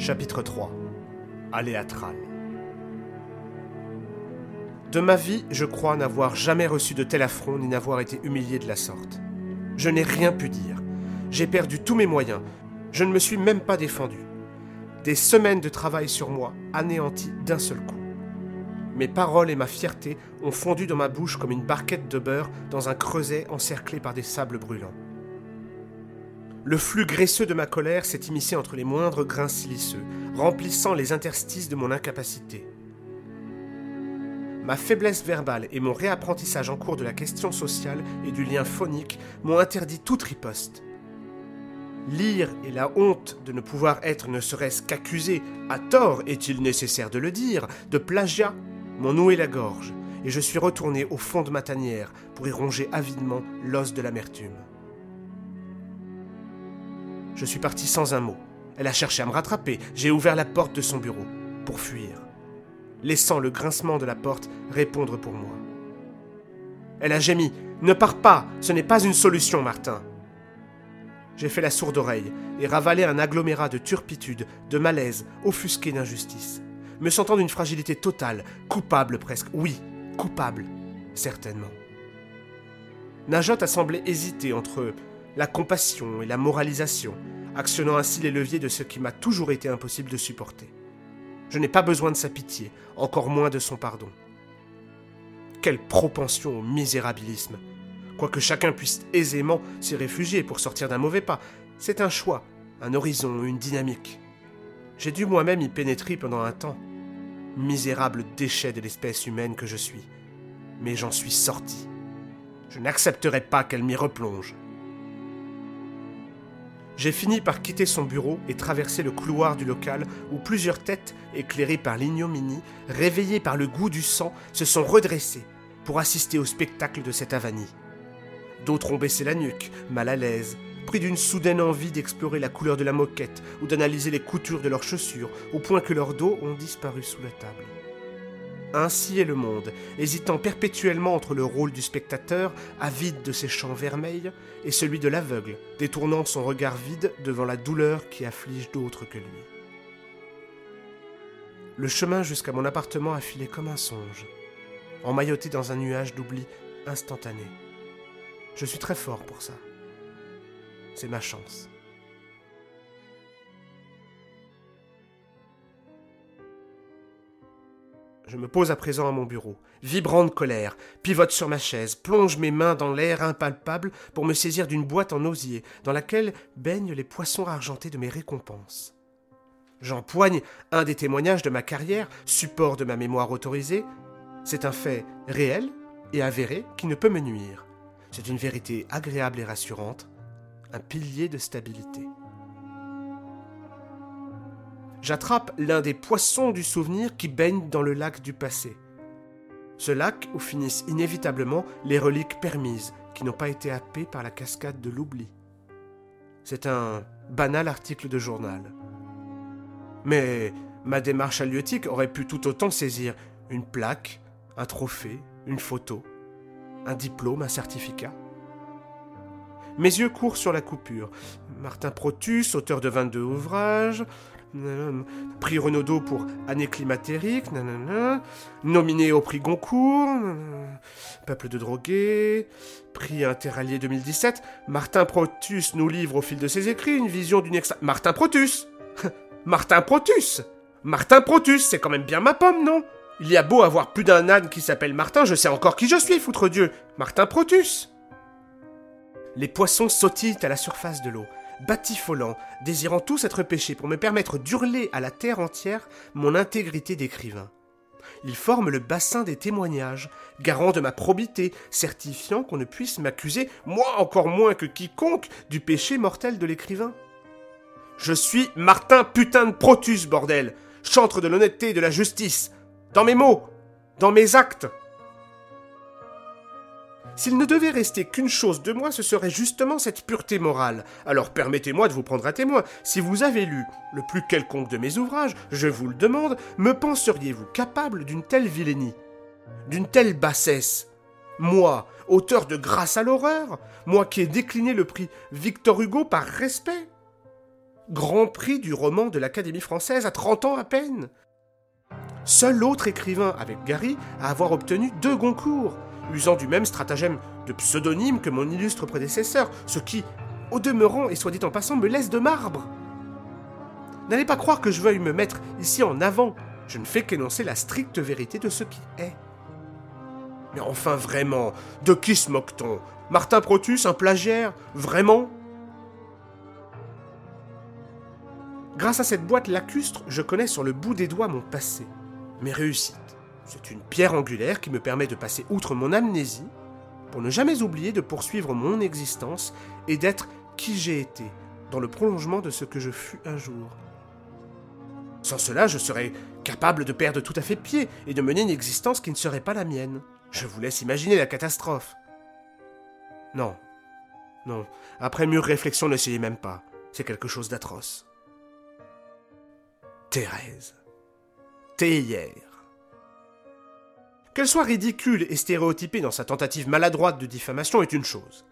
Chapitre 3 Aléatral De ma vie, je crois n'avoir jamais reçu de tel affront ni n'avoir été humilié de la sorte. Je n'ai rien pu dire. J'ai perdu tous mes moyens. Je ne me suis même pas défendu. Des semaines de travail sur moi anéanties d'un seul coup. Mes paroles et ma fierté ont fondu dans ma bouche comme une barquette de beurre dans un creuset encerclé par des sables brûlants. Le flux graisseux de ma colère s'est immiscé entre les moindres grains siliceux, remplissant les interstices de mon incapacité. Ma faiblesse verbale et mon réapprentissage en cours de la question sociale et du lien phonique m'ont interdit toute riposte. Lire et la honte de ne pouvoir être ne serait-ce qu'accusé, à tort est-il nécessaire de le dire, de plagiat, m'ont noué la gorge, et je suis retourné au fond de ma tanière pour y ronger avidement l'os de l'amertume. Je suis parti sans un mot. Elle a cherché à me rattraper. J'ai ouvert la porte de son bureau pour fuir, laissant le grincement de la porte répondre pour moi. Elle a gémi. Ne pars pas, ce n'est pas une solution, Martin. J'ai fait la sourde oreille et ravalé un agglomérat de turpitude, de malaise, offusqué d'injustice, me sentant d'une fragilité totale, coupable presque, oui, coupable, certainement. Najot a semblé hésiter entre la compassion et la moralisation, actionnant ainsi les leviers de ce qui m'a toujours été impossible de supporter. Je n'ai pas besoin de sa pitié, encore moins de son pardon. Quelle propension au misérabilisme Quoique chacun puisse aisément s'y réfugier pour sortir d'un mauvais pas, c'est un choix, un horizon, une dynamique. J'ai dû moi-même y pénétrer pendant un temps. Misérable déchet de l'espèce humaine que je suis. Mais j'en suis sorti. Je n'accepterai pas qu'elle m'y replonge. J'ai fini par quitter son bureau et traverser le couloir du local où plusieurs têtes, éclairées par l'ignominie, réveillées par le goût du sang, se sont redressées pour assister au spectacle de cette avanie. D'autres ont baissé la nuque, mal à l'aise, pris d'une soudaine envie d'explorer la couleur de la moquette ou d'analyser les coutures de leurs chaussures, au point que leurs dos ont disparu sous la table. Ainsi est le monde, hésitant perpétuellement entre le rôle du spectateur, avide de ses champs vermeils, et celui de l'aveugle, détournant son regard vide devant la douleur qui afflige d'autres que lui. Le chemin jusqu'à mon appartement a filé comme un songe, emmailloté dans un nuage d'oubli instantané. Je suis très fort pour ça. C'est ma chance. Je me pose à présent à mon bureau, vibrant de colère, pivote sur ma chaise, plonge mes mains dans l'air impalpable pour me saisir d'une boîte en osier dans laquelle baignent les poissons argentés de mes récompenses. J'empoigne un des témoignages de ma carrière, support de ma mémoire autorisée. C'est un fait réel et avéré qui ne peut me nuire. C'est une vérité agréable et rassurante, un pilier de stabilité j'attrape l'un des poissons du souvenir qui baigne dans le lac du passé. Ce lac où finissent inévitablement les reliques permises qui n'ont pas été happées par la cascade de l'oubli. C'est un banal article de journal. Mais ma démarche halieutique aurait pu tout autant saisir une plaque, un trophée, une photo, un diplôme, un certificat. Mes yeux courent sur la coupure. Martin Protus, auteur de 22 ouvrages, prix Renaudot pour année climatérique, nominé au prix Goncourt, peuple de drogués, prix Interallié 2017, Martin Protus nous livre au fil de ses écrits une vision d'une extra... Martin Protus. Martin Protus. Martin Protus, c'est quand même bien ma pomme, non? Il y a beau avoir plus d'un âne qui s'appelle Martin, je sais encore qui je suis, foutre Dieu. Martin Protus. Les poissons sautillent à la surface de l'eau batifolant, désirant tous être pêchés pour me permettre d'hurler à la terre entière mon intégrité d'écrivain. Ils forment le bassin des témoignages, garant de ma probité, certifiant qu'on ne puisse m'accuser, moi encore moins que quiconque, du péché mortel de l'écrivain. Je suis Martin putain de Protus, bordel, chantre de l'honnêteté et de la justice, dans mes mots, dans mes actes. S'il ne devait rester qu'une chose de moi, ce serait justement cette pureté morale. Alors permettez-moi de vous prendre à témoin. Si vous avez lu le plus quelconque de mes ouvrages, je vous le demande, me penseriez-vous capable d'une telle vilainie? D'une telle bassesse? Moi, auteur de Grâce à l'horreur? Moi qui ai décliné le prix Victor Hugo par respect? Grand prix du roman de l'Académie française à 30 ans à peine? Seul l'autre écrivain, avec Gary, à avoir obtenu deux Goncourt, usant du même stratagème de pseudonyme que mon illustre prédécesseur, ce qui, au demeurant et soit dit en passant, me laisse de marbre. N'allez pas croire que je veuille me mettre ici en avant, je ne fais qu'énoncer la stricte vérité de ce qui est. Mais enfin vraiment, de qui se moque-t-on? Martin Protus, un plagiaire? Vraiment? Grâce à cette boîte lacustre, je connais sur le bout des doigts mon passé, mes réussites. C'est une pierre angulaire qui me permet de passer outre mon amnésie pour ne jamais oublier de poursuivre mon existence et d'être qui j'ai été, dans le prolongement de ce que je fus un jour. Sans cela, je serais capable de perdre tout à fait pied et de mener une existence qui ne serait pas la mienne. Je vous laisse imaginer la catastrophe. Non. Non. Après mûre réflexion, n'essayez même pas. C'est quelque chose d'atroce. Thérèse. Théière. Qu'elle soit ridicule et stéréotypée dans sa tentative maladroite de diffamation est une chose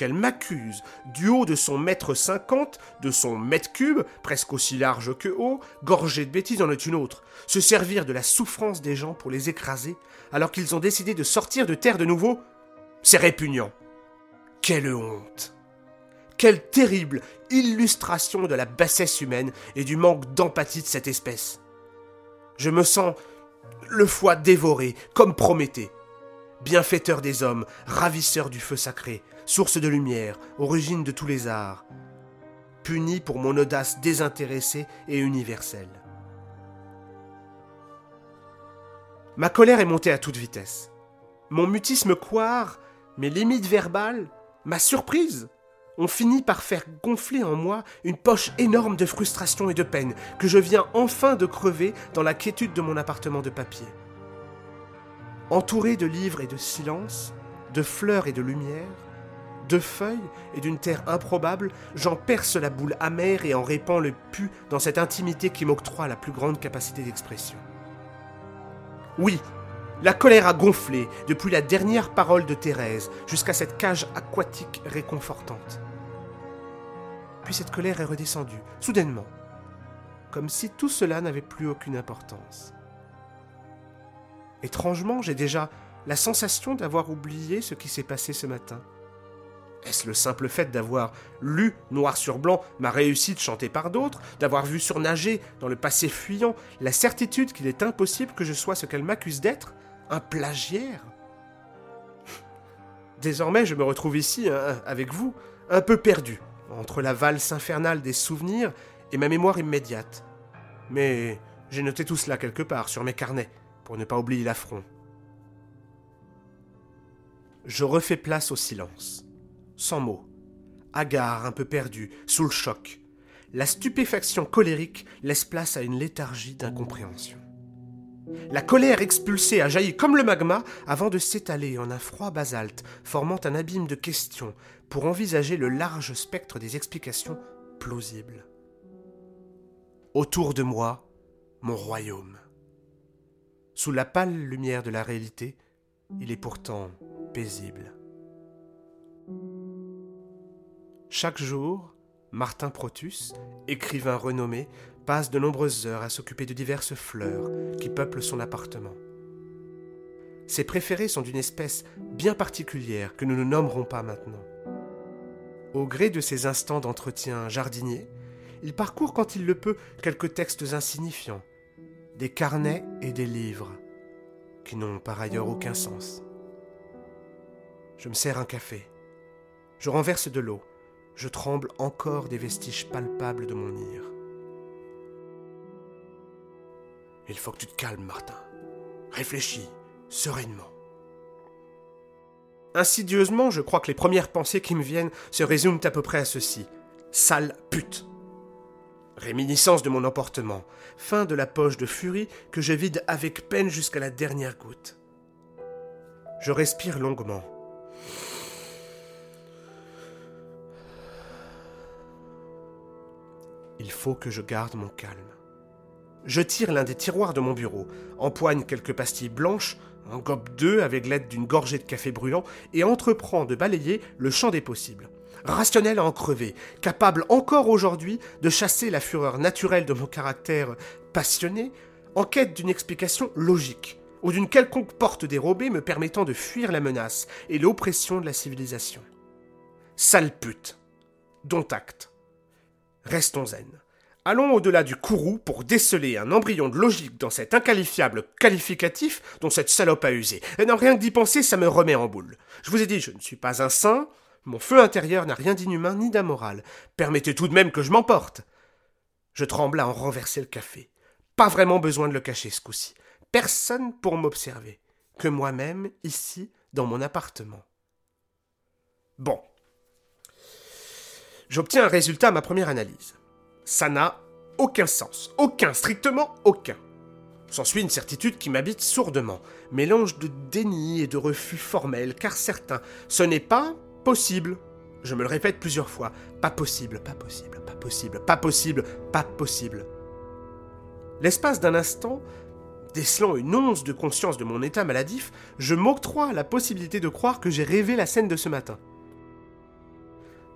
qu'elle m'accuse, du haut de son mètre cinquante, de son mètre cube, presque aussi large que haut, gorgé de bêtises en est une autre, se servir de la souffrance des gens pour les écraser, alors qu'ils ont décidé de sortir de terre de nouveau, c'est répugnant. Quelle honte Quelle terrible illustration de la bassesse humaine et du manque d'empathie de cette espèce. Je me sens le foie dévoré, comme Prométhée. Bienfaiteur des hommes, ravisseur du feu sacré, source de lumière, origine de tous les arts, puni pour mon audace désintéressée et universelle. Ma colère est montée à toute vitesse. Mon mutisme coire, mes limites verbales, ma surprise, ont fini par faire gonfler en moi une poche énorme de frustration et de peine que je viens enfin de crever dans la quiétude de mon appartement de papier. Entouré de livres et de silence, de fleurs et de lumière, de feuilles et d'une terre improbable, j'en perce la boule amère et en répand le pu dans cette intimité qui m'octroie la plus grande capacité d'expression. Oui, la colère a gonflé depuis la dernière parole de Thérèse jusqu'à cette cage aquatique réconfortante. Puis cette colère est redescendue, soudainement, comme si tout cela n'avait plus aucune importance. Étrangement, j'ai déjà la sensation d'avoir oublié ce qui s'est passé ce matin. Est-ce le simple fait d'avoir lu noir sur blanc ma réussite chantée par d'autres, d'avoir vu surnager dans le passé fuyant la certitude qu'il est impossible que je sois ce qu'elle m'accuse d'être, un plagiaire Désormais, je me retrouve ici, hein, avec vous, un peu perdu, entre la valse infernale des souvenirs et ma mémoire immédiate. Mais j'ai noté tout cela quelque part sur mes carnets, pour ne pas oublier l'affront. Je refais place au silence sans mots. Hagard, un peu perdu, sous le choc. La stupéfaction colérique laisse place à une léthargie d'incompréhension. La colère expulsée a jailli comme le magma avant de s'étaler en un froid basalte, formant un abîme de questions pour envisager le large spectre des explications plausibles. Autour de moi, mon royaume. Sous la pâle lumière de la réalité, il est pourtant paisible. Chaque jour, Martin Protus, écrivain renommé, passe de nombreuses heures à s'occuper de diverses fleurs qui peuplent son appartement. Ses préférés sont d'une espèce bien particulière que nous ne nommerons pas maintenant. Au gré de ses instants d'entretien jardinier, il parcourt quand il le peut quelques textes insignifiants, des carnets et des livres, qui n'ont par ailleurs aucun sens. Je me sers un café. Je renverse de l'eau je tremble encore des vestiges palpables de mon ire. Il faut que tu te calmes, Martin. Réfléchis, sereinement. Insidieusement, je crois que les premières pensées qui me viennent se résument à peu près à ceci. Sale pute. Réminiscence de mon emportement, fin de la poche de furie que je vide avec peine jusqu'à la dernière goutte. Je respire longuement. Il faut que je garde mon calme. Je tire l'un des tiroirs de mon bureau, empoigne quelques pastilles blanches, en gobe deux avec l'aide d'une gorgée de café brûlant et entreprends de balayer le champ des possibles. rationnel à en crever, capable encore aujourd'hui de chasser la fureur naturelle de mon caractère passionné, en quête d'une explication logique, ou d'une quelconque porte dérobée me permettant de fuir la menace et l'oppression de la civilisation. Sale pute. Dont acte. Restons zen. Allons au-delà du courroux pour déceler un embryon de logique dans cet inqualifiable qualificatif dont cette salope a usé. Et non, rien que d'y penser, ça me remet en boule. Je vous ai dit, je ne suis pas un saint, mon feu intérieur n'a rien d'inhumain ni d'amoral. Permettez tout de même que je m'emporte. Je tremble à en renverser le café. Pas vraiment besoin de le cacher ce coup-ci. Personne pour m'observer. Que moi-même, ici, dans mon appartement. Bon. J'obtiens un résultat à ma première analyse. Ça n'a aucun sens. Aucun, strictement aucun. S'ensuit une certitude qui m'habite sourdement, mélange de déni et de refus formel, car certain, ce n'est pas possible. Je me le répète plusieurs fois. Pas possible, pas possible, pas possible, pas possible, pas possible. L'espace d'un instant, décelant une once de conscience de mon état maladif, je m'octroie la possibilité de croire que j'ai rêvé la scène de ce matin.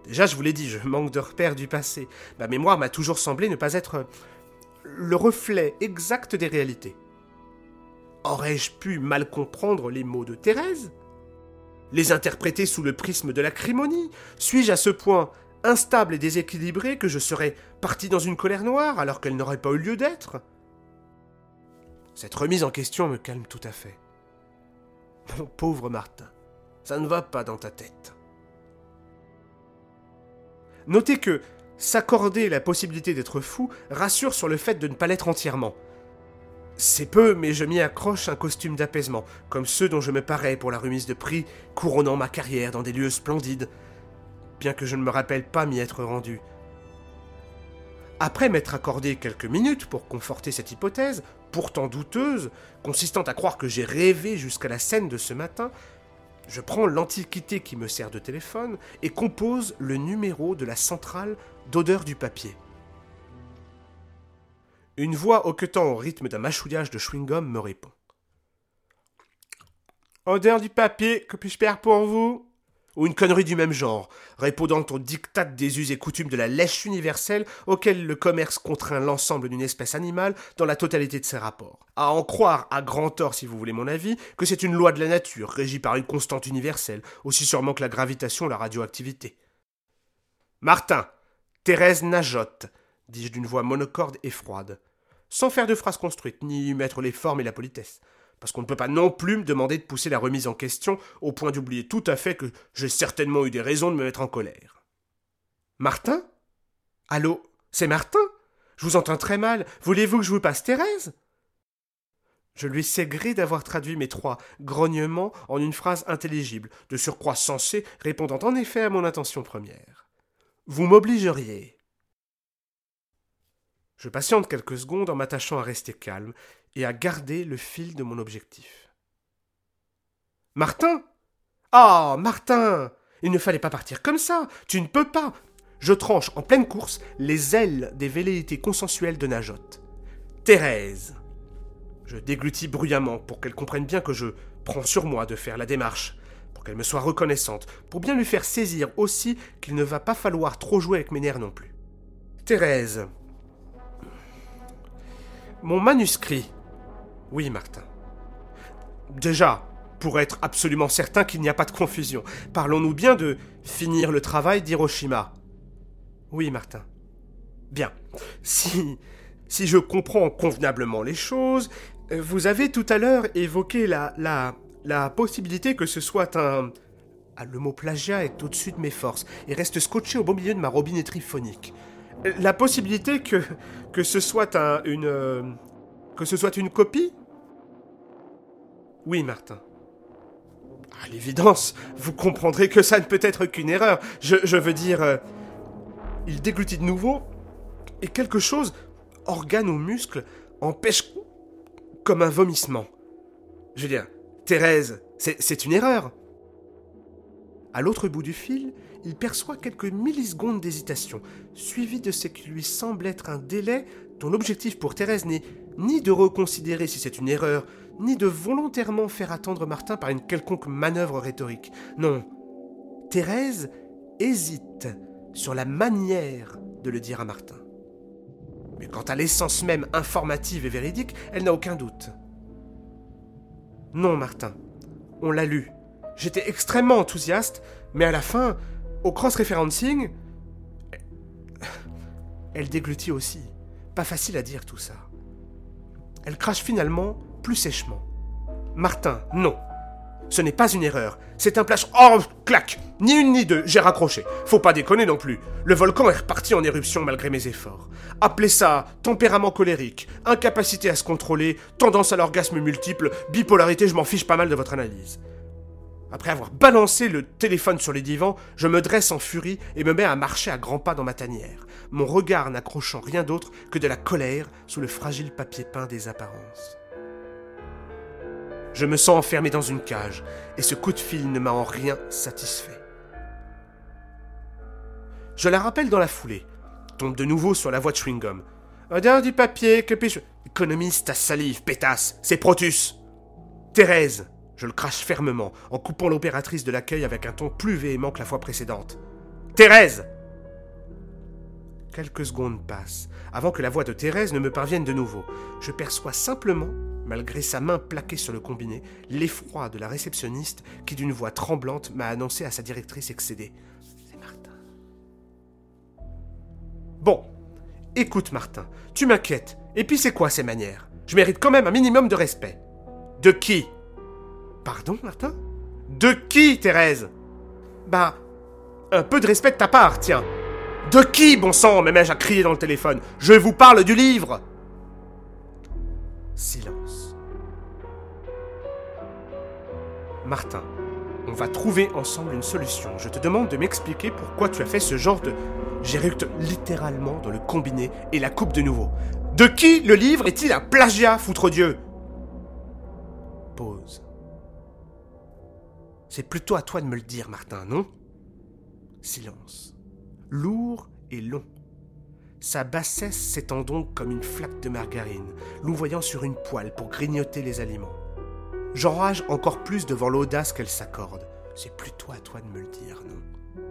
Déjà, je vous l'ai dit, je manque de repères du passé. Ma mémoire m'a toujours semblé ne pas être le reflet exact des réalités. Aurais-je pu mal comprendre les mots de Thérèse? Les interpréter sous le prisme de l'acrimonie Suis-je à ce point instable et déséquilibré que je serais parti dans une colère noire alors qu'elle n'aurait pas eu lieu d'être? Cette remise en question me calme tout à fait. Mon pauvre Martin, ça ne va pas dans ta tête. Notez que s'accorder la possibilité d'être fou rassure sur le fait de ne pas l'être entièrement. C'est peu, mais je m'y accroche un costume d'apaisement, comme ceux dont je me parais pour la remise de prix, couronnant ma carrière dans des lieux splendides, bien que je ne me rappelle pas m'y être rendu. Après m'être accordé quelques minutes pour conforter cette hypothèse, pourtant douteuse, consistant à croire que j'ai rêvé jusqu'à la scène de ce matin, je prends l'antiquité qui me sert de téléphone et compose le numéro de la centrale d'odeur du papier. Une voix hoquetant au rythme d'un mâchouillage de chewing-gum me répond. Odeur du papier, que puis-je faire pour vous? Ou une connerie du même genre, répondant au diktat des us et coutumes de la lèche universelle auquel le commerce contraint l'ensemble d'une espèce animale dans la totalité de ses rapports. À en croire, à grand tort si vous voulez mon avis, que c'est une loi de la nature, régie par une constante universelle, aussi sûrement que la gravitation ou la radioactivité. Martin, Thérèse Najotte, dis-je d'une voix monocorde et froide, sans faire de phrases construites, ni mettre les formes et la politesse. Parce qu'on ne peut pas non plus me demander de pousser la remise en question au point d'oublier tout à fait que j'ai certainement eu des raisons de me mettre en colère. Martin? Allô? C'est Martin? Je vous entends très mal. Voulez-vous que je vous passe Thérèse? Je lui sais gré d'avoir traduit mes trois grognements en une phrase intelligible, de surcroît sensée, répondant en effet à mon intention première. Vous m'obligeriez. Je patiente quelques secondes en m'attachant à rester calme et à garder le fil de mon objectif. Martin Ah, Martin Il ne fallait pas partir comme ça Tu ne peux pas Je tranche en pleine course les ailes des velléités consensuelles de Najotte. Thérèse Je déglutis bruyamment pour qu'elle comprenne bien que je prends sur moi de faire la démarche, pour qu'elle me soit reconnaissante, pour bien lui faire saisir aussi qu'il ne va pas falloir trop jouer avec mes nerfs non plus. Thérèse, mon manuscrit. Oui, Martin. Déjà, pour être absolument certain qu'il n'y a pas de confusion, parlons-nous bien de finir le travail d'Hiroshima. Oui, Martin. Bien. Si. Si je comprends convenablement les choses, vous avez tout à l'heure évoqué la. la. la possibilité que ce soit un. Ah, le mot plagiat est au-dessus de mes forces et reste scotché au beau milieu de ma robinetterie phonique la possibilité que, que ce soit un, une. Que ce soit une copie? Oui, Martin. À l'évidence, vous comprendrez que ça ne peut être qu'une erreur. Je, veux dire. Euh, il déglutit de nouveau, et quelque chose, organe ou muscle, empêche comme un vomissement. Je veux dire, Thérèse, c'est une erreur. À l'autre bout du fil, il perçoit quelques millisecondes d'hésitation, suivi de ce qui lui semble être un délai dont l'objectif pour Thérèse n'est ni de reconsidérer si c'est une erreur, ni de volontairement faire attendre Martin par une quelconque manœuvre rhétorique. Non. Thérèse hésite sur la manière de le dire à Martin. Mais quant à l'essence même informative et véridique, elle n'a aucun doute. Non, Martin, on l'a lu. J'étais extrêmement enthousiaste, mais à la fin, au cross-referencing, elle déglutit aussi. Pas facile à dire tout ça. Elle crache finalement plus sèchement. Martin, non. Ce n'est pas une erreur. C'est un plage. Oh, clac Ni une ni deux, j'ai raccroché. Faut pas déconner non plus. Le volcan est reparti en éruption malgré mes efforts. Appelez ça tempérament colérique, incapacité à se contrôler, tendance à l'orgasme multiple, bipolarité, je m'en fiche pas mal de votre analyse. Après avoir balancé le téléphone sur les divans, je me dresse en furie et me mets à marcher à grands pas dans ma tanière, mon regard n'accrochant rien d'autre que de la colère sous le fragile papier peint des apparences. Je me sens enfermé dans une cage, et ce coup de fil ne m'a en rien satisfait. Je la rappelle dans la foulée, tombe de nouveau sur la voie de chewing-gum. Odeur du papier, que puis-je. Économiste à salive, pétasse, c'est Protus Thérèse je le crache fermement, en coupant l'opératrice de l'accueil avec un ton plus véhément que la fois précédente. Thérèse Quelques secondes passent, avant que la voix de Thérèse ne me parvienne de nouveau. Je perçois simplement, malgré sa main plaquée sur le combiné, l'effroi de la réceptionniste qui, d'une voix tremblante, m'a annoncé à sa directrice excédée. C'est Martin. Bon, écoute Martin, tu m'inquiètes. Et puis c'est quoi ces manières? Je mérite quand même un minimum de respect. De qui? Pardon, Martin? De qui, Thérèse? Bah, un peu de respect de ta part, tiens. De qui, bon sang, m'ai-je à crier dans le téléphone? Je vous parle du livre Silence. Martin, on va trouver ensemble une solution. Je te demande de m'expliquer pourquoi tu as fait ce genre de... J'éructe littéralement dans le combiné et la coupe de nouveau. De qui le livre est-il un plagiat, foutre Dieu? Pause. C'est plutôt à toi de me le dire, Martin, non? Silence. Lourd et long. Sa bassesse s'étend donc comme une flaque de margarine, louvoyant sur une poêle pour grignoter les aliments. J'enrage encore plus devant l'audace qu'elle s'accorde. C'est plutôt à toi de me le dire, non?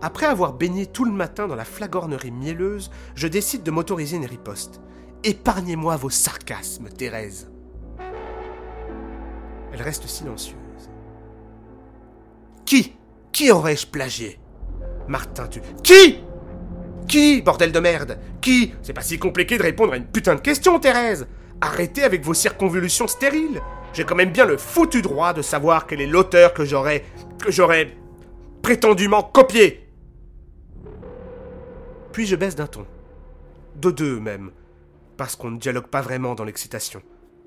Après avoir baigné tout le matin dans la flagornerie mielleuse, je décide de m'autoriser une riposte. Épargnez-moi vos sarcasmes, Thérèse. Elle reste silencieuse. Qui? Qui aurais-je plagié? Martin, tu. Qui? Qui, bordel de merde? Qui? C'est pas si compliqué de répondre à une putain de question, Thérèse Arrêtez avec vos circonvolutions stériles J'ai quand même bien le foutu droit de savoir quel est l'auteur que j'aurais. que j'aurais. prétendument copié Puis je baisse d'un ton. De deux même. Parce qu'on ne dialogue pas vraiment dans l'excitation.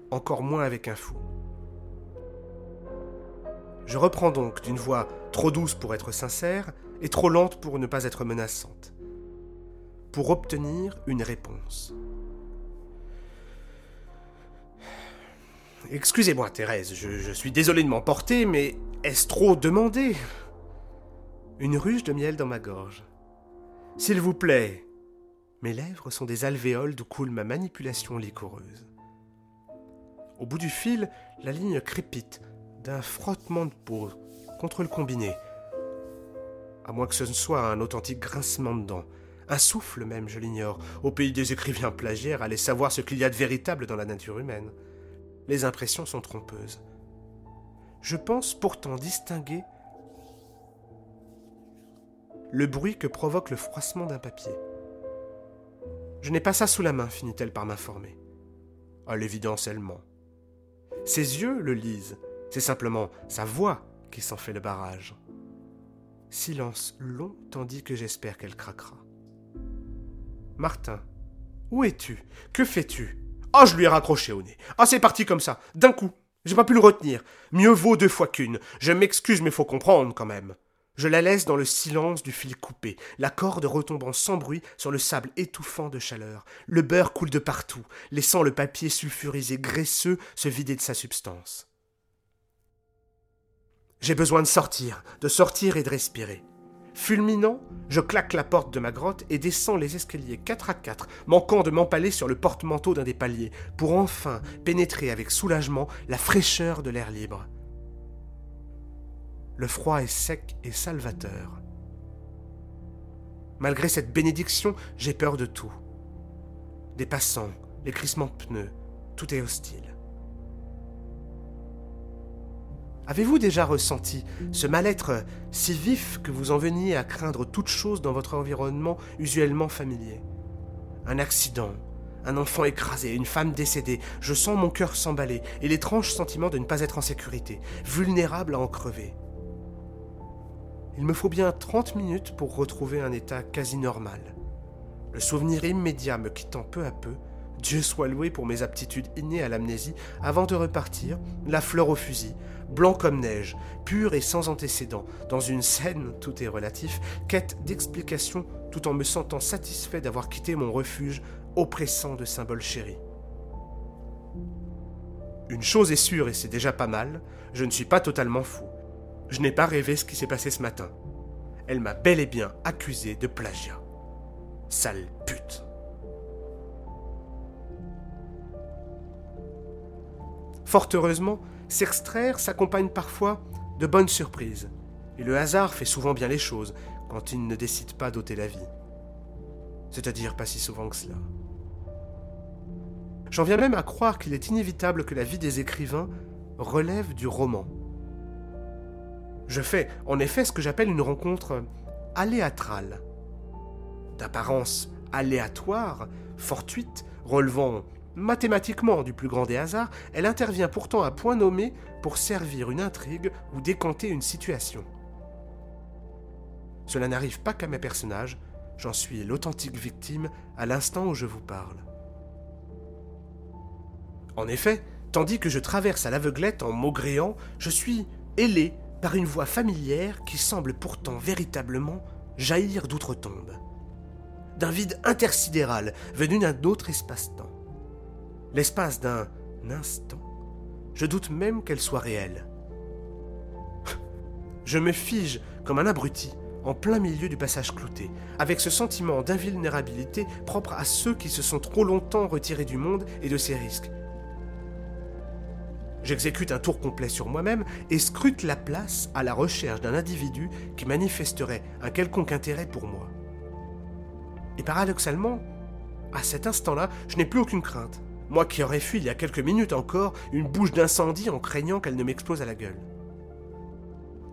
Encore moins avec un fou. Je reprends donc d'une voix trop douce pour être sincère et trop lente pour ne pas être menaçante, pour obtenir une réponse. Excusez-moi, Thérèse, je, suis désolé de m'emporter, mais est-ce trop demandé? Une ruche de miel dans ma gorge. S'il vous plaît. Mes lèvres sont des alvéoles d'où coule ma manipulation liquoreuse. Au bout du fil, la ligne crépite, d'un frottement de peau contre le combiné. À moins que ce ne soit un authentique grincement de dents. Un souffle même, je l'ignore. Au pays des écrivains plagiaires, allez savoir ce qu'il y a de véritable dans la nature humaine. Les impressions sont trompeuses. Je pense pourtant distinguer le bruit que provoque le froissement d'un papier. Je n'ai pas ça sous la main, finit-elle par m'informer. À l'évidence, elle ment. Ses yeux le lisent, c'est simplement sa voix qui s'en fait le barrage. Silence long tandis que j'espère qu'elle craquera. Martin, où es-tu? Que fais-tu? Ah, je lui ai raccroché au nez. Ah, c'est parti comme ça, d'un coup. J'ai pas pu le retenir. Mieux vaut deux fois qu'une. Je m'excuse, mais faut comprendre quand même. Je la laisse dans le silence du fil coupé, la corde retombant sans bruit sur le sable étouffant de chaleur. Le beurre coule de partout, laissant le papier sulfurisé graisseux se vider de sa substance. J'ai besoin de sortir, de sortir et de respirer. Fulminant, je claque la porte de ma grotte et descends les escaliers quatre à quatre, manquant de m'empaler sur le porte-manteau d'un des paliers, pour enfin pénétrer avec soulagement la fraîcheur de l'air libre. Le froid est sec et salvateur. Malgré cette bénédiction, j'ai peur de tout. Des passants, les crissements de pneus, tout est hostile. Avez-vous déjà ressenti ce mal-être si vif que vous en veniez à craindre toute chose dans votre environnement usuellement familier? Un accident, un enfant écrasé, une femme décédée, je sens mon cœur s'emballer et l'étrange sentiment de ne pas être en sécurité, vulnérable à en crever. Il me faut bien 30 minutes pour retrouver un état quasi normal. Le souvenir immédiat me quittant peu à peu, Dieu soit loué pour mes aptitudes innées à l'amnésie, avant de repartir, la fleur au fusil, blanc comme neige, pur et sans antécédent, dans une scène, tout est relatif, quête d'explication tout en me sentant satisfait d'avoir quitté mon refuge oppressant de symboles chéris. Une chose est sûre, et c'est déjà pas mal, je ne suis pas totalement fou. Je n'ai pas rêvé ce qui s'est passé ce matin. Elle m'a bel et bien accusé de plagiat. Sale pute. Fort heureusement, s'extraire s'accompagne parfois de bonnes surprises. Et le hasard fait souvent bien les choses quand il ne décide pas d'ôter la vie. C'est-à-dire pas si souvent que cela. J'en viens même à croire qu'il est inévitable que la vie des écrivains relève du roman. Je fais en effet ce que j'appelle une rencontre aléatrale. D'apparence aléatoire, fortuite, relevant mathématiquement du plus grand des hasards, elle intervient pourtant à point nommé pour servir une intrigue ou décanter une situation. Cela n'arrive pas qu'à mes personnages, j'en suis l'authentique victime à l'instant où je vous parle. En effet, tandis que je traverse à l'aveuglette en maugréant, je suis ailé par une voix familière qui semble pourtant véritablement jaillir d'outre-tombe. D'un vide intersidéral venu d'un autre espace-temps. L'espace d'un instant. Je doute même qu'elle soit réelle. Je me fige comme un abruti en plein milieu du passage clouté, avec ce sentiment d'invulnérabilité propre à ceux qui se sont trop longtemps retirés du monde et de ses risques, J'exécute un tour complet sur moi-même et scrute la place à la recherche d'un individu qui manifesterait un quelconque intérêt pour moi. Et paradoxalement, à cet instant-là, je n'ai plus aucune crainte. Moi qui aurais fui il y a quelques minutes encore une bouche d'incendie en craignant qu'elle ne m'explose à la gueule.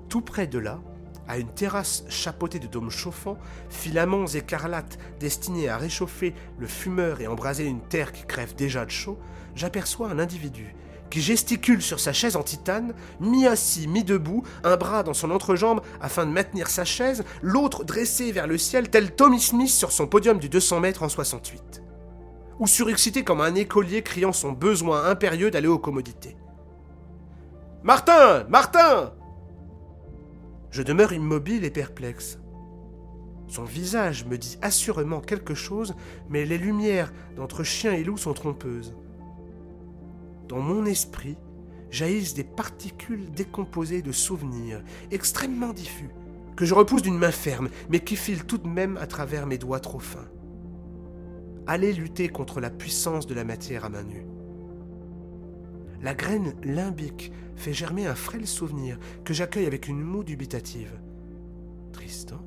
Tout près de là, à une terrasse chapeautée de dômes chauffants, filaments écarlates destinés à réchauffer le fumeur et embraser une terre qui crève déjà de chaud, j'aperçois un individu qui gesticule sur sa chaise en titane, mi-assis, mi-debout, un bras dans son entrejambe afin de maintenir sa chaise, l'autre dressé vers le ciel tel Tommy Smith sur son podium du 200 mètres en 68. Ou surexcité comme un écolier criant son besoin impérieux d'aller aux commodités. Martin Martin Je demeure immobile et perplexe. Son visage me dit assurément quelque chose, mais les lumières d'entre chien et loup sont trompeuses dans mon esprit, jaillissent des particules décomposées de souvenirs, extrêmement diffus, que je repousse d'une main ferme, mais qui filent tout de même à travers mes doigts trop fins. Allez lutter contre la puissance de la matière à main nue. La graine limbique fait germer un frêle souvenir que j'accueille avec une moue dubitative. Tristan?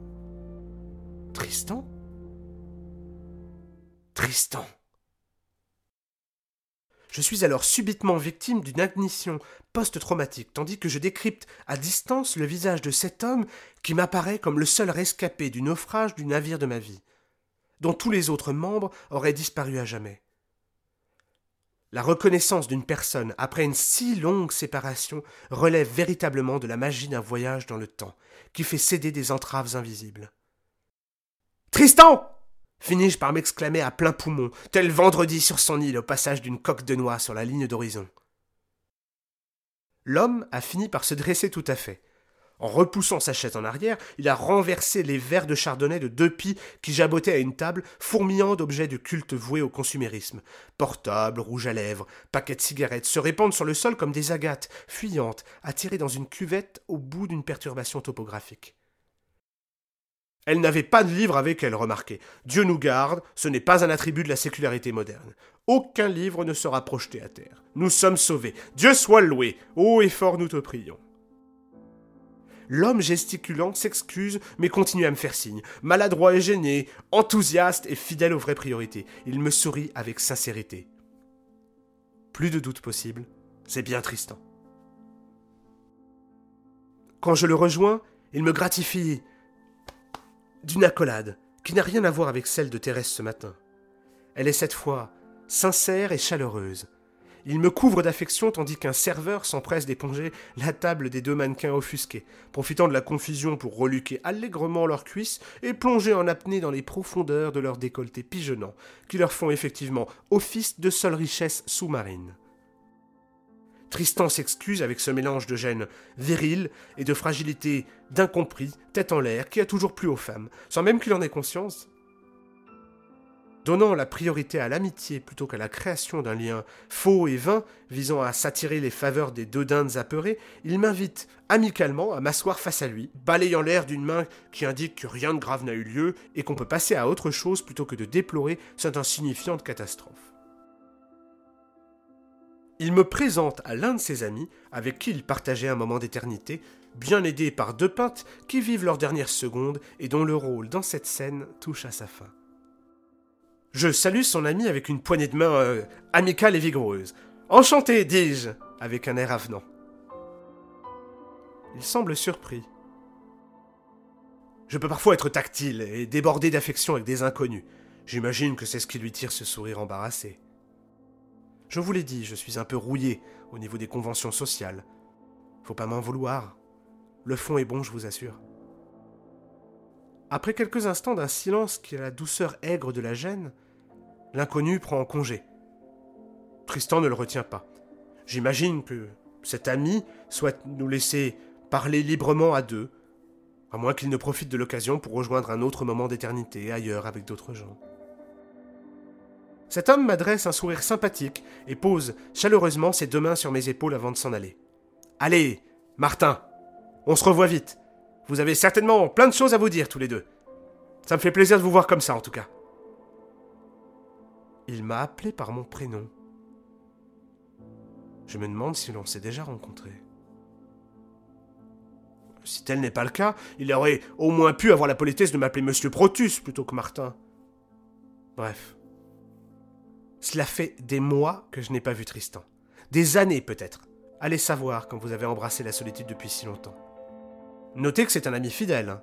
Tristan? Tristan je suis alors subitement victime d'une ignition post-traumatique, tandis que je décrypte à distance le visage de cet homme qui m'apparaît comme le seul rescapé du naufrage du navire de ma vie, dont tous les autres membres auraient disparu à jamais. La reconnaissance d'une personne après une si longue séparation relève véritablement de la magie d'un voyage dans le temps, qui fait céder des entraves invisibles. Tristan finis-je par m'exclamer à plein poumon, tel vendredi sur son île au passage d'une coque de noix sur la ligne d'horizon. L'homme a fini par se dresser tout à fait. En repoussant sa chaise en arrière, il a renversé les verres de chardonnay de deux pies qui jabotaient à une table, fourmillant d'objets de culte voués au consumérisme. Portables, rouges à lèvres, paquets de cigarettes se répandent sur le sol comme des agates, fuyantes, attirées dans une cuvette au bout d'une perturbation topographique. Elle n'avait pas de livre avec elle, remarquez. Dieu nous garde, ce n'est pas un attribut de la sécularité moderne. Aucun livre ne sera projeté à terre. Nous sommes sauvés. Dieu soit loué. Haut et fort nous te prions. L'homme gesticulant s'excuse mais continue à me faire signe. Maladroit et gêné, enthousiaste et fidèle aux vraies priorités. Il me sourit avec sincérité. Plus de doute possible, c'est bien Tristan. Quand je le rejoins, il me gratifie d'une accolade qui n'a rien à voir avec celle de Thérèse ce matin. Elle est cette fois sincère et chaleureuse. Il me couvre d'affection tandis qu'un serveur s'empresse d'éponger la table des deux mannequins offusqués, profitant de la confusion pour reluquer allègrement leurs cuisses et plonger en apnée dans les profondeurs de leurs décolletés pigeonnants, qui leur font effectivement office de seule richesse sous-marine. Tristan s'excuse avec ce mélange de gêne viril et de fragilité d'incompris, tête en l'air, qui a toujours plu aux femmes, sans même qu'il en ait conscience. Donnant la priorité à l'amitié plutôt qu'à la création d'un lien faux et vain visant à s'attirer les faveurs des deux dindes apeurées, il m'invite amicalement à m'asseoir face à lui, balayant l'air d'une main qui indique que rien de grave n'a eu lieu et qu'on peut passer à autre chose plutôt que de déplorer cette insignifiante catastrophe il me présente à l'un de ses amis, avec qui il partageait un moment d'éternité, bien aidé par deux peintes qui vivent leurs dernières secondes et dont le rôle dans cette scène touche à sa fin. Je salue son ami avec une poignée de main euh, amicale et vigoureuse. Enchanté, dis-je, avec un air avenant. Il semble surpris. Je peux parfois être tactile et débordé d'affection avec des inconnus. J'imagine que c'est ce qui lui tire ce sourire embarrassé. Je vous l'ai dit, je suis un peu rouillé au niveau des conventions sociales. Faut pas m'en vouloir. Le fond est bon, je vous assure. Après quelques instants d'un silence qui a la douceur aigre de la gêne, l'inconnu prend en congé. Tristan ne le retient pas. J'imagine que cet ami souhaite nous laisser parler librement à deux, à moins qu'il ne profite de l'occasion pour rejoindre un autre moment d'éternité ailleurs avec d'autres gens. Cet homme m'adresse un sourire sympathique et pose chaleureusement ses deux mains sur mes épaules avant de s'en aller. Allez, Martin, on se revoit vite. Vous avez certainement plein de choses à vous dire tous les deux. Ça me fait plaisir de vous voir comme ça en tout cas. Il m'a appelé par mon prénom. Je me demande si l'on s'est déjà rencontrés. Si tel n'est pas le cas, il aurait au moins pu avoir la politesse de m'appeler Monsieur Protus plutôt que Martin. Bref. Cela fait des mois que je n'ai pas vu Tristan. Des années peut-être. Allez savoir quand vous avez embrassé la solitude depuis si longtemps. Notez que c'est un ami fidèle. Hein.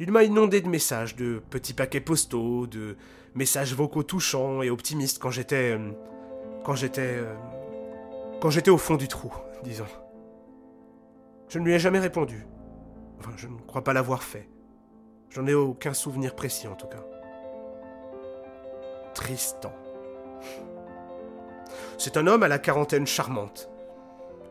Il m'a inondé de messages, de petits paquets postaux, de messages vocaux touchants et optimistes quand j'étais. Euh, quand j'étais. Euh, quand j'étais au fond du trou, disons. Je ne lui ai jamais répondu. Enfin, je ne crois pas l'avoir fait. J'en ai aucun souvenir précis en tout cas. Tristan. C'est un homme à la quarantaine charmante.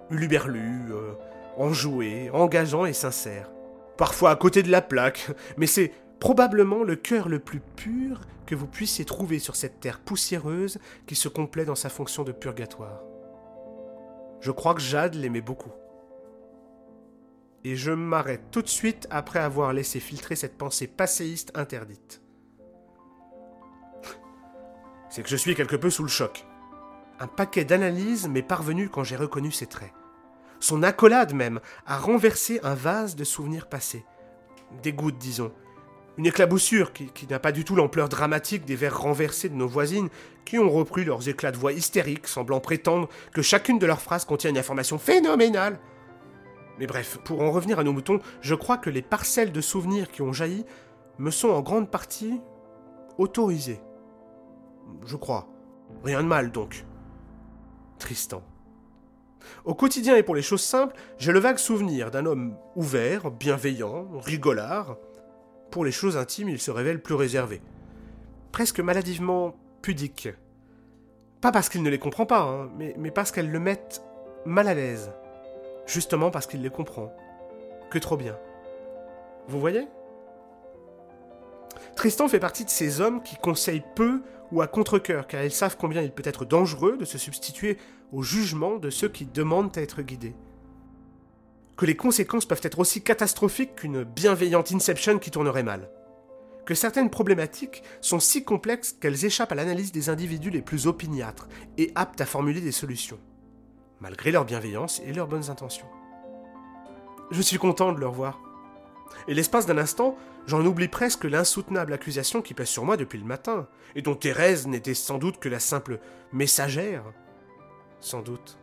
Uluberlu, euh, enjoué, engageant et sincère. Parfois à côté de la plaque, mais c'est probablement le cœur le plus pur que vous puissiez trouver sur cette terre poussiéreuse qui se complaît dans sa fonction de purgatoire. Je crois que Jade l'aimait beaucoup. Et je m'arrête tout de suite après avoir laissé filtrer cette pensée passéiste interdite c'est que je suis quelque peu sous le choc. Un paquet d'analyses m'est parvenu quand j'ai reconnu ses traits. Son accolade même a renversé un vase de souvenirs passés. Des gouttes, disons. Une éclaboussure qui, n'a pas du tout l'ampleur dramatique des verres renversés de nos voisines qui ont repris leurs éclats de voix hystériques, semblant prétendre que chacune de leurs phrases contient une information phénoménale. Mais bref, pour en revenir à nos moutons, je crois que les parcelles de souvenirs qui ont jailli me sont en grande partie autorisées je crois. Rien de mal donc. Tristan. Au quotidien et pour les choses simples, j'ai le vague souvenir d'un homme ouvert, bienveillant, rigolard. Pour les choses intimes, il se révèle plus réservé. Presque maladivement pudique. Pas parce qu'il ne les comprend pas, hein, mais, mais parce qu'elles le mettent mal à l'aise. Justement parce qu'il les comprend. Que trop bien. Vous voyez? Tristan fait partie de ces hommes qui conseillent peu ou à contre-coeur, car ils savent combien il peut être dangereux de se substituer au jugement de ceux qui demandent à être guidés. Que les conséquences peuvent être aussi catastrophiques qu'une bienveillante Inception qui tournerait mal. Que certaines problématiques sont si complexes qu'elles échappent à l'analyse des individus les plus opiniâtres et aptes à formuler des solutions, malgré leur bienveillance et leurs bonnes intentions. Je suis content de le revoir. Et l'espace d'un instant, j'en oublie presque l'insoutenable accusation qui pèse sur moi depuis le matin, et dont Thérèse n'était sans doute que la simple messagère. Sans doute.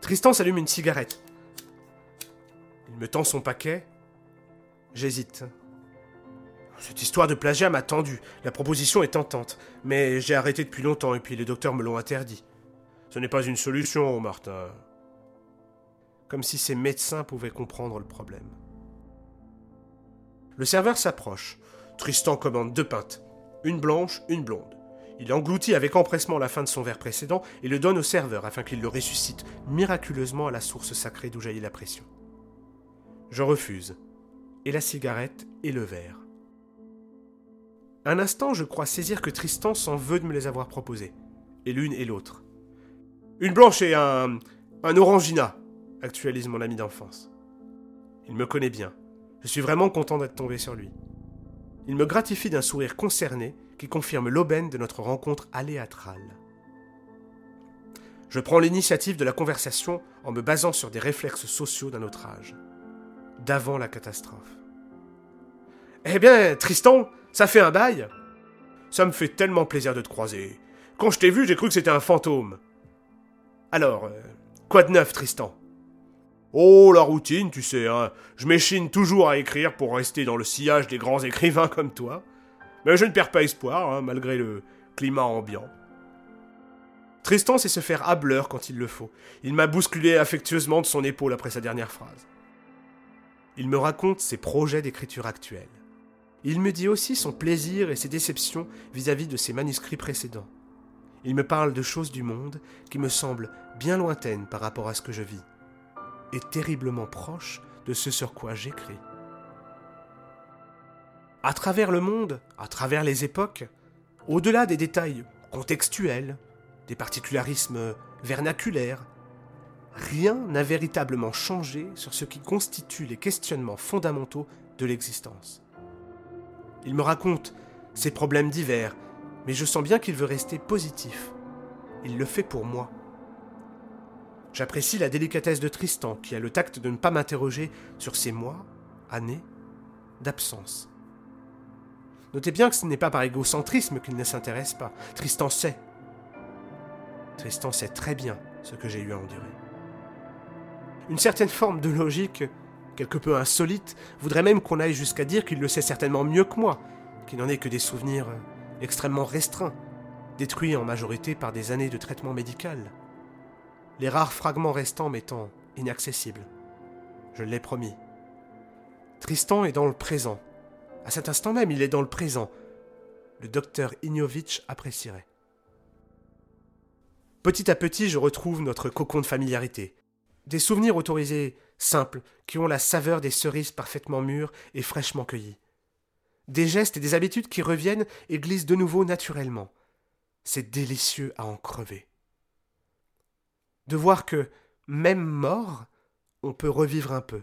Tristan s'allume une cigarette. Il me tend son paquet. J'hésite. Cette histoire de plagiat m'a tendu. La proposition est tentante. Mais j'ai arrêté depuis longtemps et puis les docteurs me l'ont interdit. Ce n'est pas une solution, Martin. Comme si ces médecins pouvaient comprendre le problème. Le serveur s'approche. Tristan commande deux pintes. Une blanche, une blonde. Il engloutit avec empressement la fin de son verre précédent et le donne au serveur afin qu'il le ressuscite miraculeusement à la source sacrée d'où jaillit la pression. Je refuse. Et la cigarette et le verre. Un instant, je crois saisir que Tristan s'en veut de me les avoir proposés. Et l'une et l'autre. Une blanche et un. un orangina, actualise mon ami d'enfance. Il me connaît bien. Je suis vraiment content d'être tombé sur lui. Il me gratifie d'un sourire concerné qui confirme l'aubaine de notre rencontre aléatrale. Je prends l'initiative de la conversation en me basant sur des réflexes sociaux d'un autre âge, d'avant la catastrophe. Eh bien, Tristan, ça fait un bail Ça me fait tellement plaisir de te croiser. Quand je t'ai vu, j'ai cru que c'était un fantôme. Alors, euh, quoi de neuf, Tristan? Oh, la routine, tu sais, hein. Je m'échine toujours à écrire pour rester dans le sillage des grands écrivains comme toi. Mais je ne perds pas espoir, hein, malgré le climat ambiant. Tristan sait se faire hableur quand il le faut. Il m'a bousculé affectueusement de son épaule après sa dernière phrase. Il me raconte ses projets d'écriture actuels. Il me dit aussi son plaisir et ses déceptions vis-à-vis de ses manuscrits précédents. Il me parle de choses du monde qui me semblent bien lointaines par rapport à ce que je vis, et terriblement proches de ce sur quoi j'écris. À travers le monde, à travers les époques, au-delà des détails contextuels, des particularismes vernaculaires, rien n'a véritablement changé sur ce qui constitue les questionnements fondamentaux de l'existence. Il me raconte ses problèmes divers, mais je sens bien qu'il veut rester positif. Il le fait pour moi. J'apprécie la délicatesse de Tristan, qui a le tact de ne pas m'interroger sur ces mois, années, d'absence. Notez bien que ce n'est pas par égocentrisme qu'il ne s'intéresse pas. Tristan sait. Tristan sait très bien ce que j'ai eu à endurer. Une certaine forme de logique, quelque peu insolite, voudrait même qu'on aille jusqu'à dire qu'il le sait certainement mieux que moi, qu'il n'en est que des souvenirs extrêmement restreints, détruits en majorité par des années de traitement médical. Les rares fragments restants m'étant inaccessibles. Je l'ai promis. Tristan est dans le présent, à cet instant même, il est dans le présent. Le docteur Ignovitch apprécierait. Petit à petit, je retrouve notre cocon de familiarité. Des souvenirs autorisés, simples, qui ont la saveur des cerises parfaitement mûres et fraîchement cueillies. Des gestes et des habitudes qui reviennent et glissent de nouveau naturellement. C'est délicieux à en crever. De voir que, même mort, on peut revivre un peu.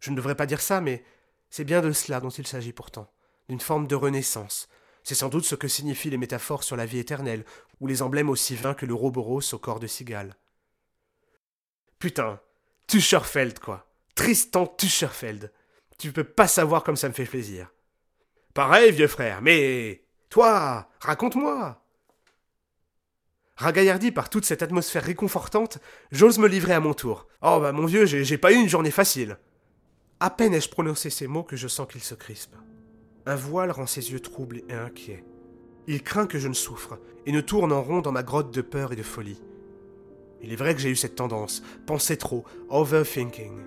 Je ne devrais pas dire ça, mais c'est bien de cela dont il s'agit pourtant, d'une forme de renaissance. C'est sans doute ce que signifient les métaphores sur la vie éternelle, ou les emblèmes aussi vains que le roboros au corps de cigale. Putain, Tuscherfeld, quoi. Tristan Tuscherfeld. Tu peux pas savoir comme ça me fait plaisir. Pareil, vieux frère, mais. Toi, raconte-moi. Ragaillardi par toute cette atmosphère réconfortante, j'ose me livrer à mon tour. Oh bah mon vieux, j'ai pas eu une journée facile. À peine ai-je prononcé ces mots que je sens qu'il se crispe. Un voile rend ses yeux troubles et inquiets. Il craint que je ne souffre et ne tourne en rond dans ma grotte de peur et de folie. Il est vrai que j'ai eu cette tendance, penser trop, overthinking.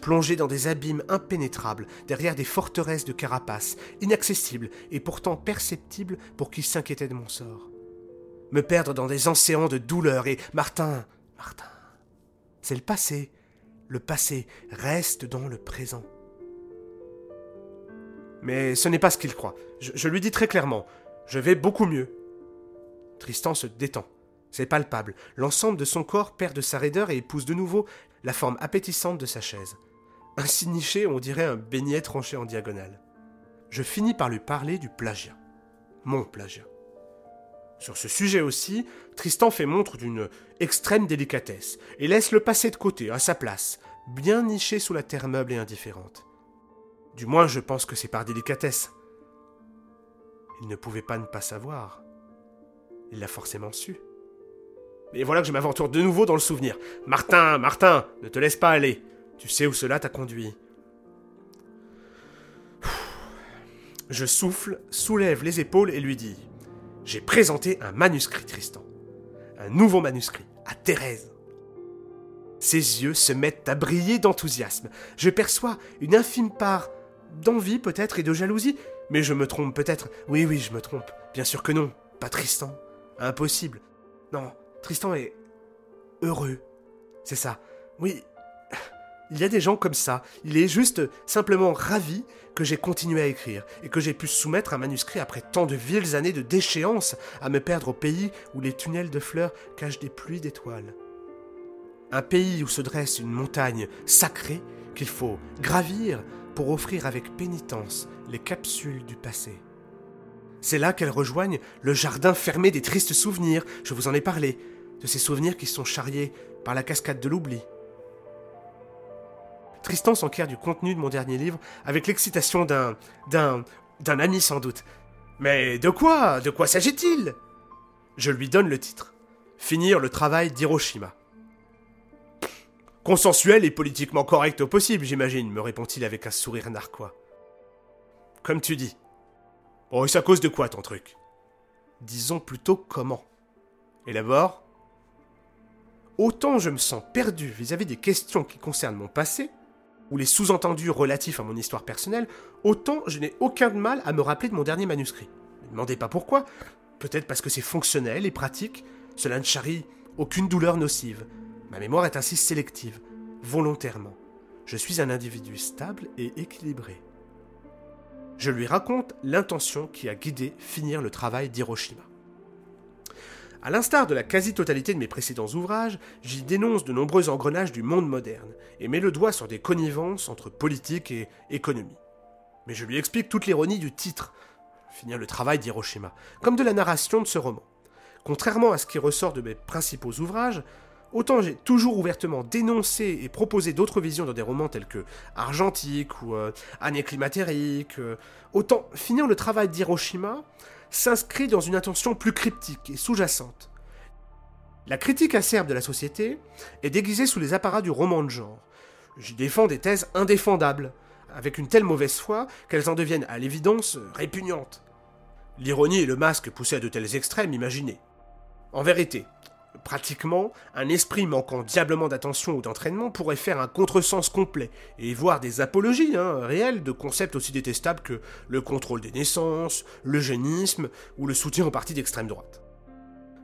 Plonger dans des abîmes impénétrables, derrière des forteresses de carapace, inaccessibles et pourtant perceptibles pour qui s'inquiétait de mon sort. Me perdre dans des océans de douleur et Martin, Martin, c'est le passé, le passé reste dans le présent. Mais ce n'est pas ce qu'il croit. Je, lui dis très clairement, je vais beaucoup mieux. Tristan se détend. C'est palpable. L'ensemble de son corps perd de sa raideur et épouse de nouveau la forme appétissante de sa chaise. Ainsi niché, on dirait un beignet tranché en diagonale. Je finis par lui parler du plagiat. Mon plagiat. Sur ce sujet aussi, Tristan fait montre d'une extrême délicatesse et laisse le passé de côté, à sa place, bien niché sous la terre meuble et indifférente. Du moins, je pense que c'est par délicatesse. Il ne pouvait pas ne pas savoir. Il l'a forcément su. Et voilà que je m'aventure de nouveau dans le souvenir. Martin, Martin, ne te laisse pas aller. Tu sais où cela t'a conduit. Je souffle, soulève les épaules et lui dis J'ai présenté un manuscrit, Tristan. Un nouveau manuscrit, à Thérèse. Ses yeux se mettent à briller d'enthousiasme. Je perçois une infime part d'envie peut-être et de jalousie, mais je me trompe peut-être. Oui, oui, je me trompe. Bien sûr que non. Pas Tristan. Impossible. Non, Tristan est heureux. C'est ça. Oui, il y a des gens comme ça. Il est juste simplement ravi que j'ai continué à écrire et que j'ai pu soumettre un manuscrit après tant de viles années de déchéance à me perdre au pays où les tunnels de fleurs cachent des pluies d'étoiles. Un pays où se dresse une montagne sacrée qu'il faut gravir pour offrir avec pénitence les capsules du passé. C'est là qu'elles rejoignent le jardin fermé des tristes souvenirs, je vous en ai parlé, de ces souvenirs qui sont charriés par la cascade de l'oubli. Tristan s'enquiert du contenu de mon dernier livre avec l'excitation d'un. d'un. d'un ami sans doute. Mais de quoi De quoi s'agit-il? Je lui donne le titre. Finir le travail d'Hiroshima. Consensuel et politiquement correct au possible, j'imagine, me répond-il avec un sourire narquois. Comme tu dis. Oh, et ça cause de quoi ton truc? Disons plutôt comment. Élabore Autant je me sens perdu vis-à-vis des questions qui concernent mon passé, ou les sous-entendus relatifs à mon histoire personnelle, autant je n'ai aucun mal à me rappeler de mon dernier manuscrit. Ne demandez pas pourquoi, peut-être parce que c'est fonctionnel et pratique, cela ne charrie aucune douleur nocive. Ma mémoire est ainsi sélective, volontairement. Je suis un individu stable et équilibré. Je lui raconte l'intention qui a guidé finir le travail d'Hiroshima. À l'instar de la quasi-totalité de mes précédents ouvrages, j'y dénonce de nombreux engrenages du monde moderne et mets le doigt sur des connivences entre politique et économie. Mais je lui explique toute l'ironie du titre, finir le travail d'Hiroshima, comme de la narration de ce roman. Contrairement à ce qui ressort de mes principaux ouvrages, autant j'ai toujours ouvertement dénoncé et proposé d'autres visions dans des romans tels que Argentique ou euh, Année euh, autant finir le travail d'Hiroshima s'inscrit dans une intention plus cryptique et sous-jacente. La critique acerbe de la société est déguisée sous les apparats du roman de genre. J'y défends des thèses indéfendables, avec une telle mauvaise foi qu'elles en deviennent à l'évidence répugnantes. L'ironie et le masque poussés à de tels extrêmes, imaginez. En vérité, Pratiquement, un esprit manquant diablement d'attention ou d'entraînement pourrait faire un contresens complet et voir des apologies hein, réelles de concepts aussi détestables que le contrôle des naissances, l'eugénisme ou le soutien aux partis d'extrême droite.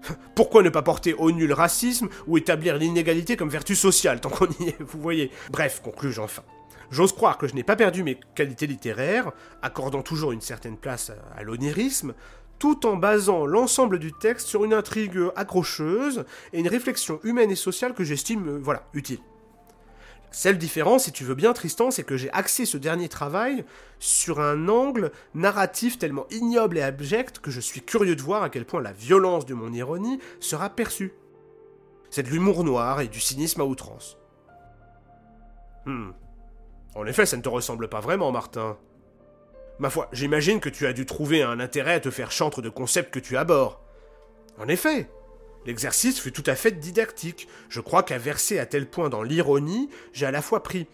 Pourquoi ne pas porter au nul racisme ou établir l'inégalité comme vertu sociale tant qu'on y est, vous voyez? Bref, conclus enfin. J'ose croire que je n'ai pas perdu mes qualités littéraires, accordant toujours une certaine place à l'onirisme, tout en basant l'ensemble du texte sur une intrigue accrocheuse et une réflexion humaine et sociale que j'estime, euh, voilà, utile. Seule différence, si tu veux bien, Tristan, c'est que j'ai axé ce dernier travail sur un angle narratif tellement ignoble et abject que je suis curieux de voir à quel point la violence de mon ironie sera perçue. C'est de l'humour noir et du cynisme à outrance. Hmm. En effet, ça ne te ressemble pas vraiment, Martin. Ma foi, j'imagine que tu as dû trouver un intérêt à te faire chantre de concepts que tu abordes. En effet, l'exercice fut tout à fait didactique. Je crois qu'à verser à tel point dans l'ironie, j'ai à la fois pris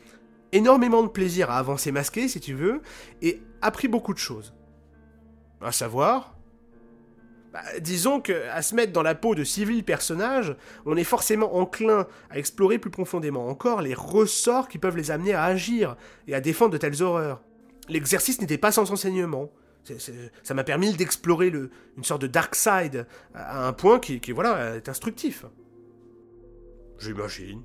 énormément de plaisir à avancer masqué, si tu veux, et appris beaucoup de choses. À savoir, bah, disons que à se mettre dans la peau de civils personnages, on est forcément enclin à explorer plus profondément encore les ressorts qui peuvent les amener à agir et à défendre de telles horreurs l'exercice n'était pas sans enseignement. ça m'a permis d'explorer une sorte de dark side à un point qui, voilà, est instructif. J'imagine.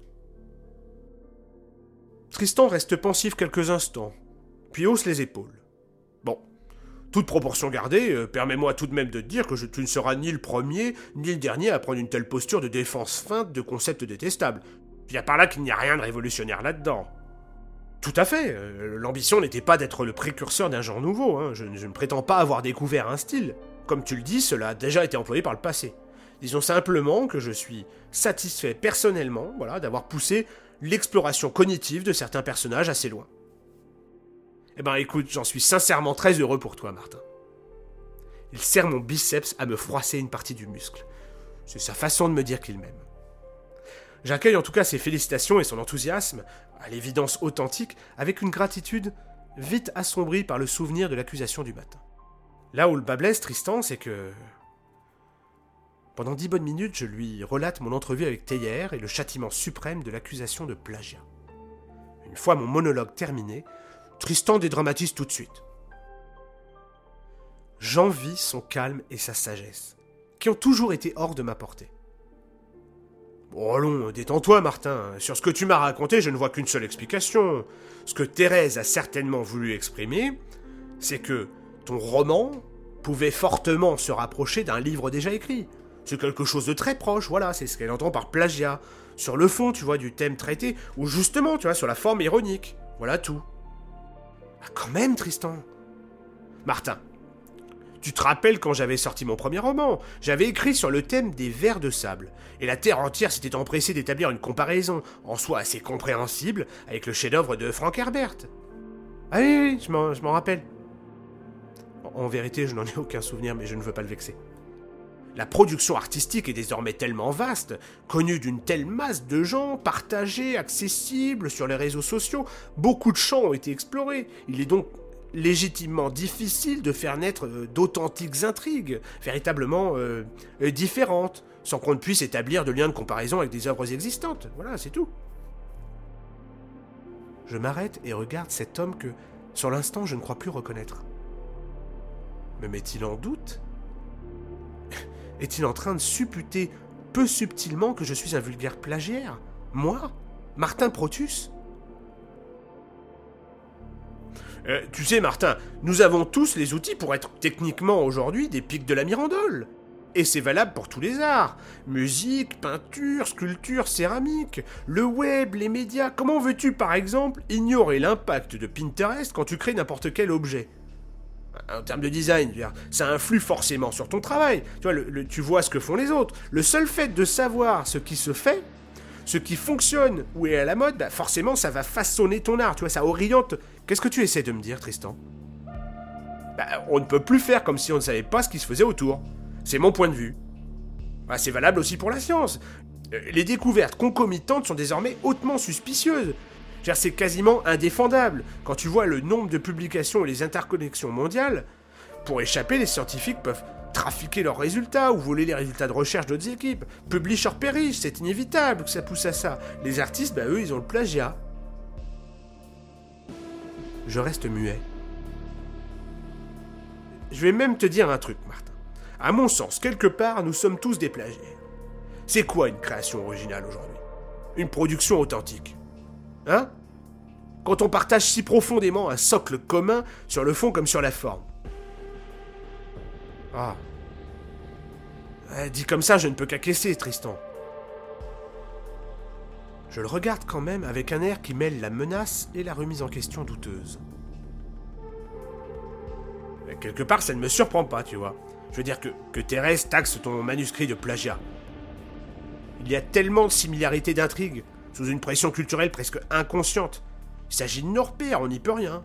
Tristan reste pensif quelques instants, puis hausse les épaules. Bon, toute proportion gardée, euh, permets-moi tout de même de te dire que tu ne seras ni le premier, ni le dernier à prendre une telle posture de défense feinte de concepts détestables. Il y a par là qu'il n'y a rien de révolutionnaire là-dedans. Tout à fait. Euh, l'ambition n'était pas d'être le précurseur d'un genre nouveau. Hein. Je, ne prétends pas avoir découvert un style. Comme tu le dis, cela a déjà été employé par le passé. Disons simplement que je suis satisfait personnellement voilà, d'avoir poussé l'exploration cognitive de certains personnages assez loin. Eh ben écoute, j'en suis sincèrement très heureux pour toi, Martin. Il serre mon biceps à me froisser une partie du muscle. C'est sa façon de me dire qu'il m'aime. J'accueille en tout cas ses félicitations et son enthousiasme, à l'évidence authentique, avec une gratitude vite assombrie par le souvenir de l'accusation du matin. Là où le bas blesse, Tristan, c'est que. Pendant dix bonnes minutes, je lui relate mon entrevue avec Théière et le châtiment suprême de l'accusation de plagiat. Une fois mon monologue terminé, Tristan dédramatise tout de suite. J'envie son calme et sa sagesse, qui ont toujours été hors de ma portée. Bon, allons, détends-toi, Martin. Sur ce que tu m'as raconté, je ne vois qu'une seule explication. Ce que Thérèse a certainement voulu exprimer, c'est que ton roman pouvait fortement se rapprocher d'un livre déjà écrit. C'est quelque chose de très proche, voilà, c'est ce qu'elle entend par plagiat. Sur le fond, tu vois, du thème traité, ou justement, tu vois, sur la forme ironique. Voilà tout. Ah, quand même, Tristan. Martin, tu te rappelles quand j'avais sorti mon premier roman? J'avais écrit sur le thème des vers de sable, et la Terre entière s'était empressée d'établir une comparaison, en soi assez compréhensible, avec le chef-d'œuvre de Frank Herbert. Ah oui, je m'en rappelle. En vérité, je n'en ai aucun souvenir, mais je ne veux pas le vexer. La production artistique est désormais tellement vaste, connue d'une telle masse de gens, partagée, accessible sur les réseaux sociaux, beaucoup de champs ont été explorés. Il est donc légitimement difficile de faire naître euh, d'authentiques intrigues, véritablement euh, euh, différentes, sans qu'on ne puisse établir de liens de comparaison avec des œuvres existantes. Voilà, c'est tout. Je m'arrête et regarde cet homme que, sur l'instant, je ne crois plus reconnaître. Me met-il en doute? Est-il en train de supputer peu subtilement que je suis un vulgaire plagiaire? Moi? Martin Protus? Euh, Tu sais, Martin, nous avons tous les outils pour être techniquement aujourd'hui des pics de la Mirandole. Et c'est valable pour tous les arts. Musique, peinture, sculpture, céramique, le web, les médias. Comment veux-tu, par exemple, ignorer l'impact de Pinterest quand tu crées n'importe quel objet? En termes de design, ça influe forcément sur ton travail. Tu vois, tu vois ce que font les autres. Le seul fait de savoir ce qui se fait, ce qui fonctionne ou est à la mode, bah, forcément, ça va façonner ton art. Tu vois, ça oriente. Qu'est-ce que tu essaies de me dire, Tristan? Bah, On ne peut plus faire comme si on ne savait pas ce qui se faisait autour. C'est mon point de vue. Bah, c'est valable aussi pour la science. Euh, les découvertes concomitantes sont désormais hautement suspicieuses c'est quasiment indéfendable. Quand tu vois le nombre de publications et les interconnexions mondiales, pour échapper, les scientifiques peuvent trafiquer leurs résultats ou voler les résultats de recherche d'autres équipes. Publisher perish, c'est inévitable que ça pousse à ça. Les artistes, bah eux, ils ont le plagiat. Je reste muet. Je vais même te dire un truc, Martin. À mon sens, quelque part, nous sommes tous des plagiaires. C'est quoi une création originale aujourd'hui? Une production authentique Hein? Quand on partage si profondément un socle commun sur le fond comme sur la forme. Ah. dit comme ça, je ne peux qu'acquiescer, Tristan. Je le regarde quand même avec un air qui mêle la menace et la remise en question douteuse. Quelque part, ça ne me surprend pas, tu vois. Je veux dire que, que Thérèse taxe ton manuscrit de plagiat. Il y a tellement de similarités d'intrigues, sous une pression culturelle presque inconsciente, il s'agit de nos on n'y peut rien.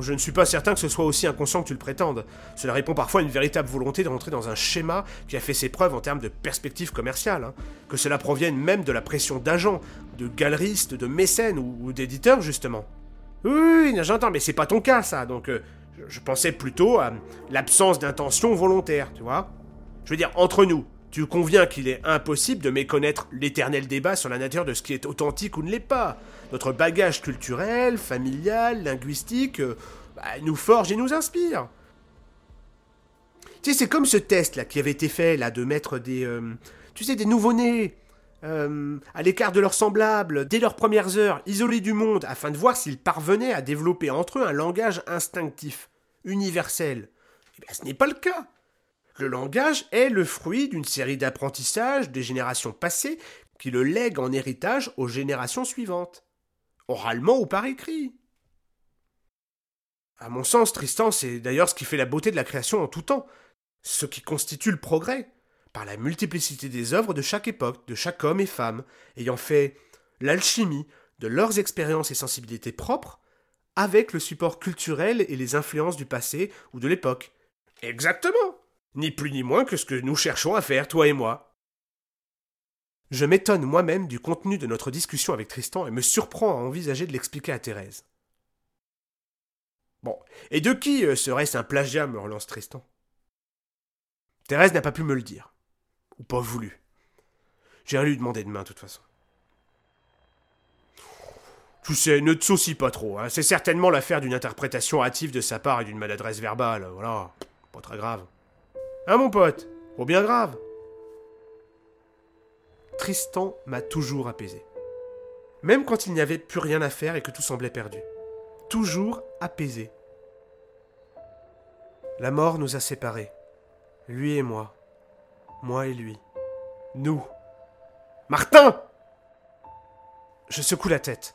Je ne suis pas certain que ce soit aussi inconscient que tu le prétendes. Cela répond parfois à une véritable volonté de rentrer dans un schéma qui a fait ses preuves en termes de perspectives commerciales. Hein. Que cela provienne même de la pression d'agents, de galeristes, de mécènes ou, d'éditeurs, justement. Oui, j'entends, mais c'est pas ton cas, ça. Donc, euh, je pensais plutôt à l'absence d'intention volontaire, tu vois. Je veux dire, entre nous, tu conviens qu'il est impossible de méconnaître l'éternel débat sur la nature de ce qui est authentique ou ne l'est pas. Notre bagage culturel, familial, linguistique, euh, bah, nous forge et nous inspire. Tu sais, c'est comme ce test là qui avait été fait là de mettre des, euh, tu sais, des nouveau-nés euh, à l'écart de leurs semblables dès leurs premières heures, isolés du monde, afin de voir s'ils parvenaient à développer entre eux un langage instinctif, universel. Eh bien, ce n'est pas le cas. Le langage est le fruit d'une série d'apprentissages des générations passées qui le lèguent en héritage aux générations suivantes, oralement ou par écrit. À mon sens, Tristan, c'est d'ailleurs ce qui fait la beauté de la création en tout temps, ce qui constitue le progrès, par la multiplicité des œuvres de chaque époque, de chaque homme et femme, ayant fait l'alchimie de leurs expériences et sensibilités propres, avec le support culturel et les influences du passé ou de l'époque. Exactement. Ni plus ni moins que ce que nous cherchons à faire, toi et moi. Je m'étonne moi-même du contenu de notre discussion avec Tristan et me surprends à envisager de l'expliquer à Thérèse. Bon, et de qui euh, serait-ce un plagiat me relance Tristan. Thérèse n'a pas pu me le dire. Ou pas voulu. J'ai rien lui demander demain, de toute façon. Tu sais, ne te soucie pas trop, hein. c'est certainement l'affaire d'une interprétation hâtive de sa part et d'une maladresse verbale, voilà. Pas très grave. Hein, mon pote? Pas bien grave. Tristan m'a toujours apaisé. Même quand il n'y avait plus rien à faire et que tout semblait perdu. Toujours apaisé. La mort nous a séparés. Lui et moi. Moi et lui. Nous. Martin Je secoue la tête.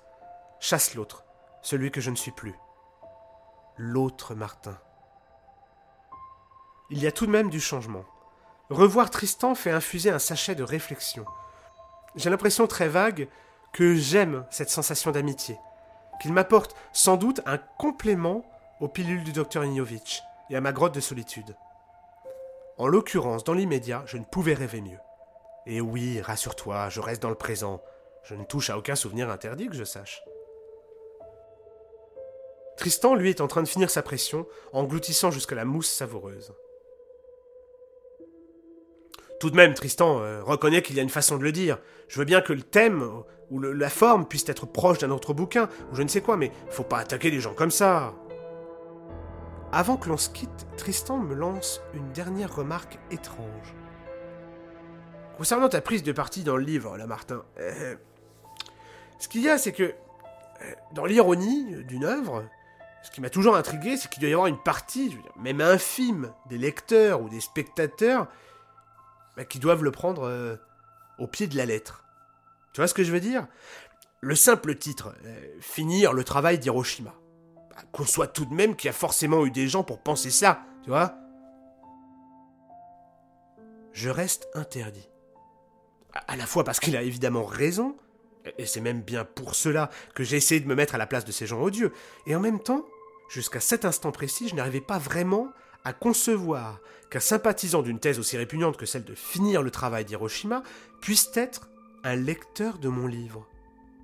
Chasse l'autre, celui que je ne suis plus. L'autre Martin. Il y a tout de même du changement. Revoir Tristan fait infuser un sachet de réflexion. J'ai l'impression très vague que j'aime cette sensation d'amitié, qu'il m'apporte sans doute un complément aux pilules du docteur Ignowitch et à ma grotte de solitude. En l'occurrence, dans l'immédiat, je ne pouvais rêver mieux. Et oui, rassure-toi, je reste dans le présent. Je ne touche à aucun souvenir interdit que je sache. Tristan, lui, est en train de finir sa pression, engloutissant jusqu'à la mousse savoureuse. Tout de même, Tristan euh, reconnaît qu'il y a une façon de le dire. Je veux bien que le thème ou la forme puisse être proche d'un autre bouquin, ou je ne sais quoi, mais faut pas attaquer les gens comme ça. Avant que l'on se quitte, Tristan me lance une dernière remarque étrange. Concernant ta prise de parti dans le livre, là, Martin, euh, ce qu'il y a, c'est que, euh, dans l'ironie d'une œuvre, ce qui m'a toujours intrigué, c'est qu'il doit y avoir une partie, même infime, des lecteurs ou des spectateurs bah, qui doivent le prendre euh, au pied de la lettre. Tu vois ce que je veux dire? Le simple titre, euh, Finir le travail d'Hiroshima. Bah, conçoit tout de même qu'il y a forcément eu des gens pour penser ça, tu vois? Je reste interdit. À la fois parce qu'il a évidemment raison, et c'est même bien pour cela que j'ai essayé de me mettre à la place de ces gens odieux, et en même temps, Jusqu'à cet instant précis, je n'arrivais pas vraiment à concevoir qu'un sympathisant d'une thèse aussi répugnante que celle de finir le travail d'Hiroshima puisse être un lecteur de mon livre.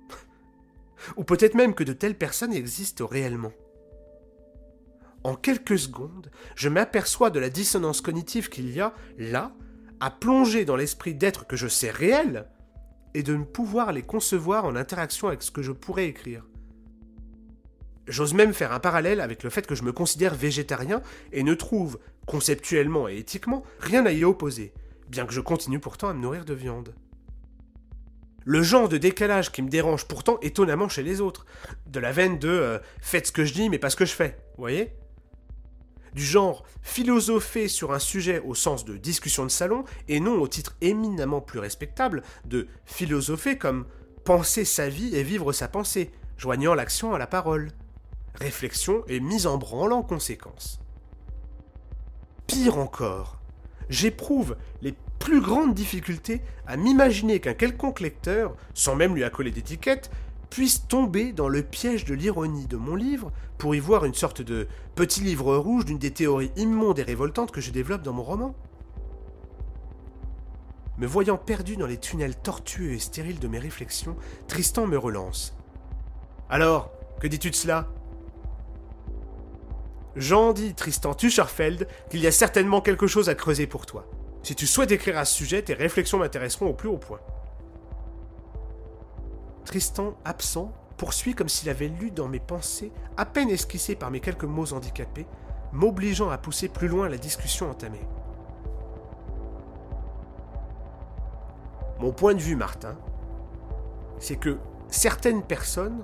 Ou peut-être même que de telles personnes existent réellement. En quelques secondes, je m'aperçois de la dissonance cognitive qu'il y a, là, à plonger dans l'esprit d'êtres que je sais réels, et de ne pouvoir les concevoir en interaction avec ce que je pourrais écrire. J'ose même faire un parallèle avec le fait que je me considère végétarien et ne trouve, conceptuellement et éthiquement, rien à y opposer, bien que je continue pourtant à me nourrir de viande. Le genre de décalage qui me dérange pourtant étonnamment chez les autres. De la veine de euh, faites ce que je dis mais pas ce que je fais, voyez? Du genre philosopher sur un sujet au sens de discussion de salon et non au titre éminemment plus respectable de philosopher comme penser sa vie et vivre sa pensée, joignant l'action à la parole réflexion et mise en branle en conséquence. Pire encore, j'éprouve les plus grandes difficultés à m'imaginer qu'un quelconque lecteur, sans même lui accoler d'étiquette, puisse tomber dans le piège de l'ironie de mon livre pour y voir une sorte de petit livre rouge d'une des théories immondes et révoltantes que je développe dans mon roman. Me voyant perdu dans les tunnels tortueux et stériles de mes réflexions, Tristan me relance. Alors, que dis-tu de cela? J'en dis, Tristan Tuscherfeld, qu'il y a certainement quelque chose à creuser pour toi. Si tu souhaites écrire à ce sujet, tes réflexions m'intéresseront au plus haut point. Tristan, absent, poursuit comme s'il avait lu dans mes pensées, à peine esquissées par mes quelques mots handicapés, m'obligeant à pousser plus loin la discussion entamée. Mon point de vue, Martin, c'est que certaines personnes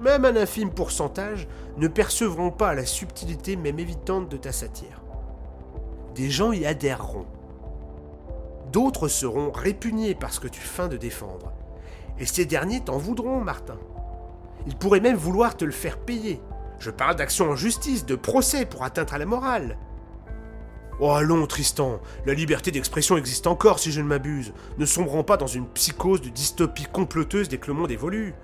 même un infime pourcentage, ne percevront pas la subtilité même évitante de ta satire. Des gens y adhéreront. D'autres seront répugnés par ce que tu feins de défendre. Et ces derniers t'en voudront, Martin. Ils pourraient même vouloir te le faire payer. Je parle d'action en justice, de procès pour atteindre à la morale. Oh allons, Tristan, la liberté d'expression existe encore si je ne m'abuse. Ne sombrons pas dans une psychose de dystopie comploteuse dès que le monde évolue.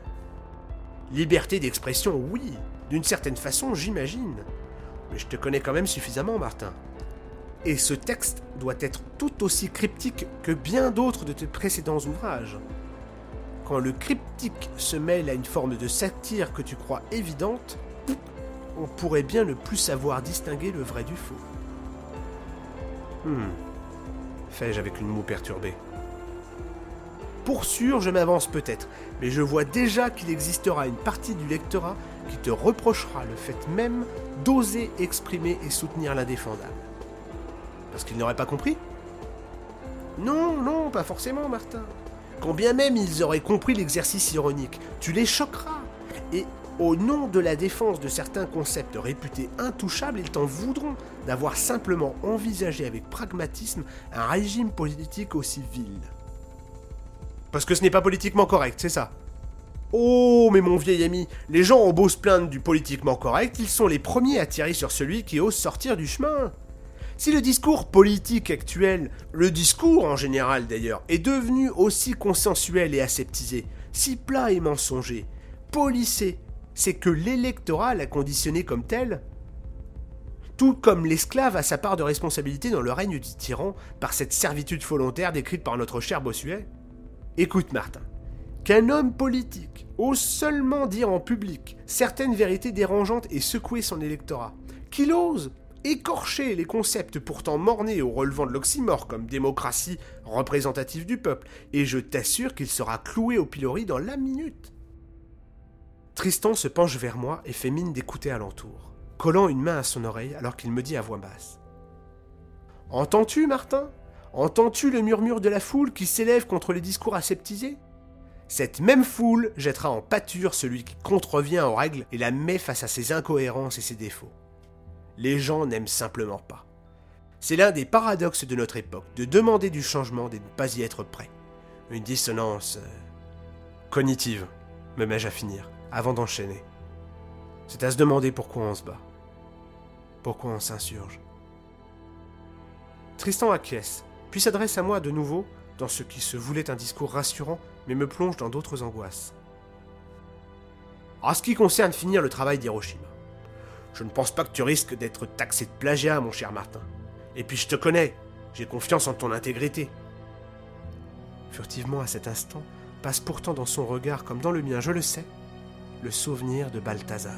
Liberté d'expression, oui, D'une certaine façon, j'imagine. Mais je te connais quand même suffisamment, Martin. Et ce texte doit être tout aussi cryptique que bien d'autres de tes précédents ouvrages. Quand le cryptique se mêle à une forme de satire que tu crois évidente, on pourrait bien ne plus savoir distinguer le vrai du faux. Hmm. Fais-je avec une moue perturbée? Pour sûr, je m'avance peut-être, mais je vois déjà qu'il existera une partie du lectorat qui te reprochera le fait même d'oser exprimer et soutenir l'indéfendable. Parce qu'ils n'auraient pas compris? Non, non, pas forcément, Martin. Quand bien même ils auraient compris l'exercice ironique, tu les choqueras. Et au nom de la défense de certains concepts réputés intouchables, ils t'en voudront d'avoir simplement envisagé avec pragmatisme un régime politique aussi vil. Parce que ce n'est pas politiquement correct, c'est ça. Oh, mais mon vieil ami, les gens ont beau se plaindre du politiquement correct, ils sont les premiers à tirer sur celui qui ose sortir du chemin. Si le discours politique actuel, le discours en général d'ailleurs, est devenu aussi consensuel et aseptisé, si plat et mensonger, polissé, c'est que l'électorat l'a conditionné comme tel tout comme l'esclave a sa part de responsabilité dans le règne du tyran par cette servitude volontaire décrite par notre cher Bossuet Écoute Martin, qu'un homme politique ose seulement dire en public certaines vérités dérangeantes et secouer son électorat, qu'il ose écorcher les concepts pourtant mornés au relevant de l'oxymore comme démocratie représentative du peuple, et je t'assure qu'il sera cloué au pilori dans la minute. Tristan se penche vers moi et fait mine d'écouter alentour, collant une main à son oreille alors qu'il me dit à voix basse. Entends-tu, Martin? Entends-tu le murmure de la foule qui s'élève contre les discours aseptisés? Cette même foule jettera en pâture celui qui contrevient aux règles et la met face à ses incohérences et ses défauts. Les gens n'aiment simplement pas. C'est l'un des paradoxes de notre époque, de demander du changement et de ne pas y être prêt. Une dissonance euh, cognitive, me mets-je à finir avant d'enchaîner. C'est à se demander pourquoi on se bat. Pourquoi on s'insurge. Tristan acquiesce, puis s'adresse à moi de nouveau dans ce qui se voulait un discours rassurant, mais me plonge dans d'autres angoisses. En ce qui concerne finir le travail d'Hiroshima, je ne pense pas que tu risques d'être taxé de plagiat, mon cher Martin. Et puis je te connais, j'ai confiance en ton intégrité. Furtivement à cet instant, passe pourtant dans son regard comme dans le mien, je le sais, le souvenir de Balthazar.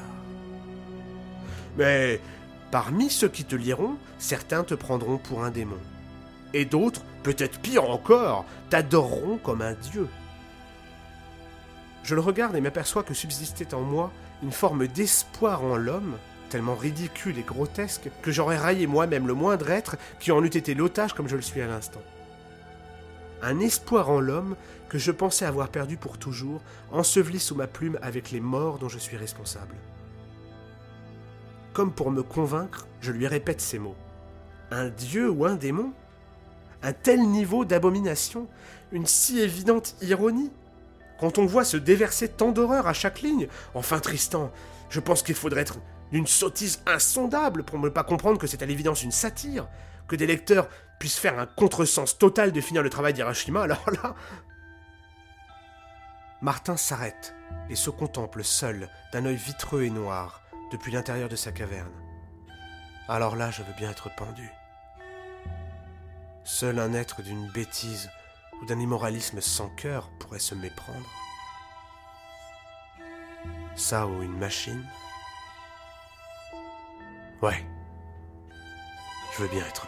Mais parmi ceux qui te liront, certains te prendront pour un démon. Et d'autres, peut-être pire encore, t'adoreront comme un dieu. Je le regarde et m'aperçois que subsistait en moi une forme d'espoir en l'homme, tellement ridicule et grotesque que j'aurais raillé moi-même le moindre être qui en eût été l'otage comme je le suis à l'instant un espoir en l'homme que je pensais avoir perdu pour toujours, enseveli sous ma plume avec les morts dont je suis responsable. Comme pour me convaincre, je lui répète ces mots. Un dieu ou un démon? Un tel niveau d'abomination Une si évidente ironie Quand on voit se déverser tant d'horreur à chaque ligne Enfin, Tristan, je pense qu'il faudrait être d'une sottise insondable pour ne pas comprendre que c'est à l'évidence une satire, que des lecteurs puissent faire un contresens total de finir le travail d'Hiroshima, alors là... Martin s'arrête et se contemple seul, d'un œil vitreux et noir, depuis l'intérieur de sa caverne. Alors là, je veux bien être pendu. Seul un être d'une bêtise ou d'un immoralisme sans cœur pourrait se méprendre. Ça ou une machine Ouais. Je veux bien être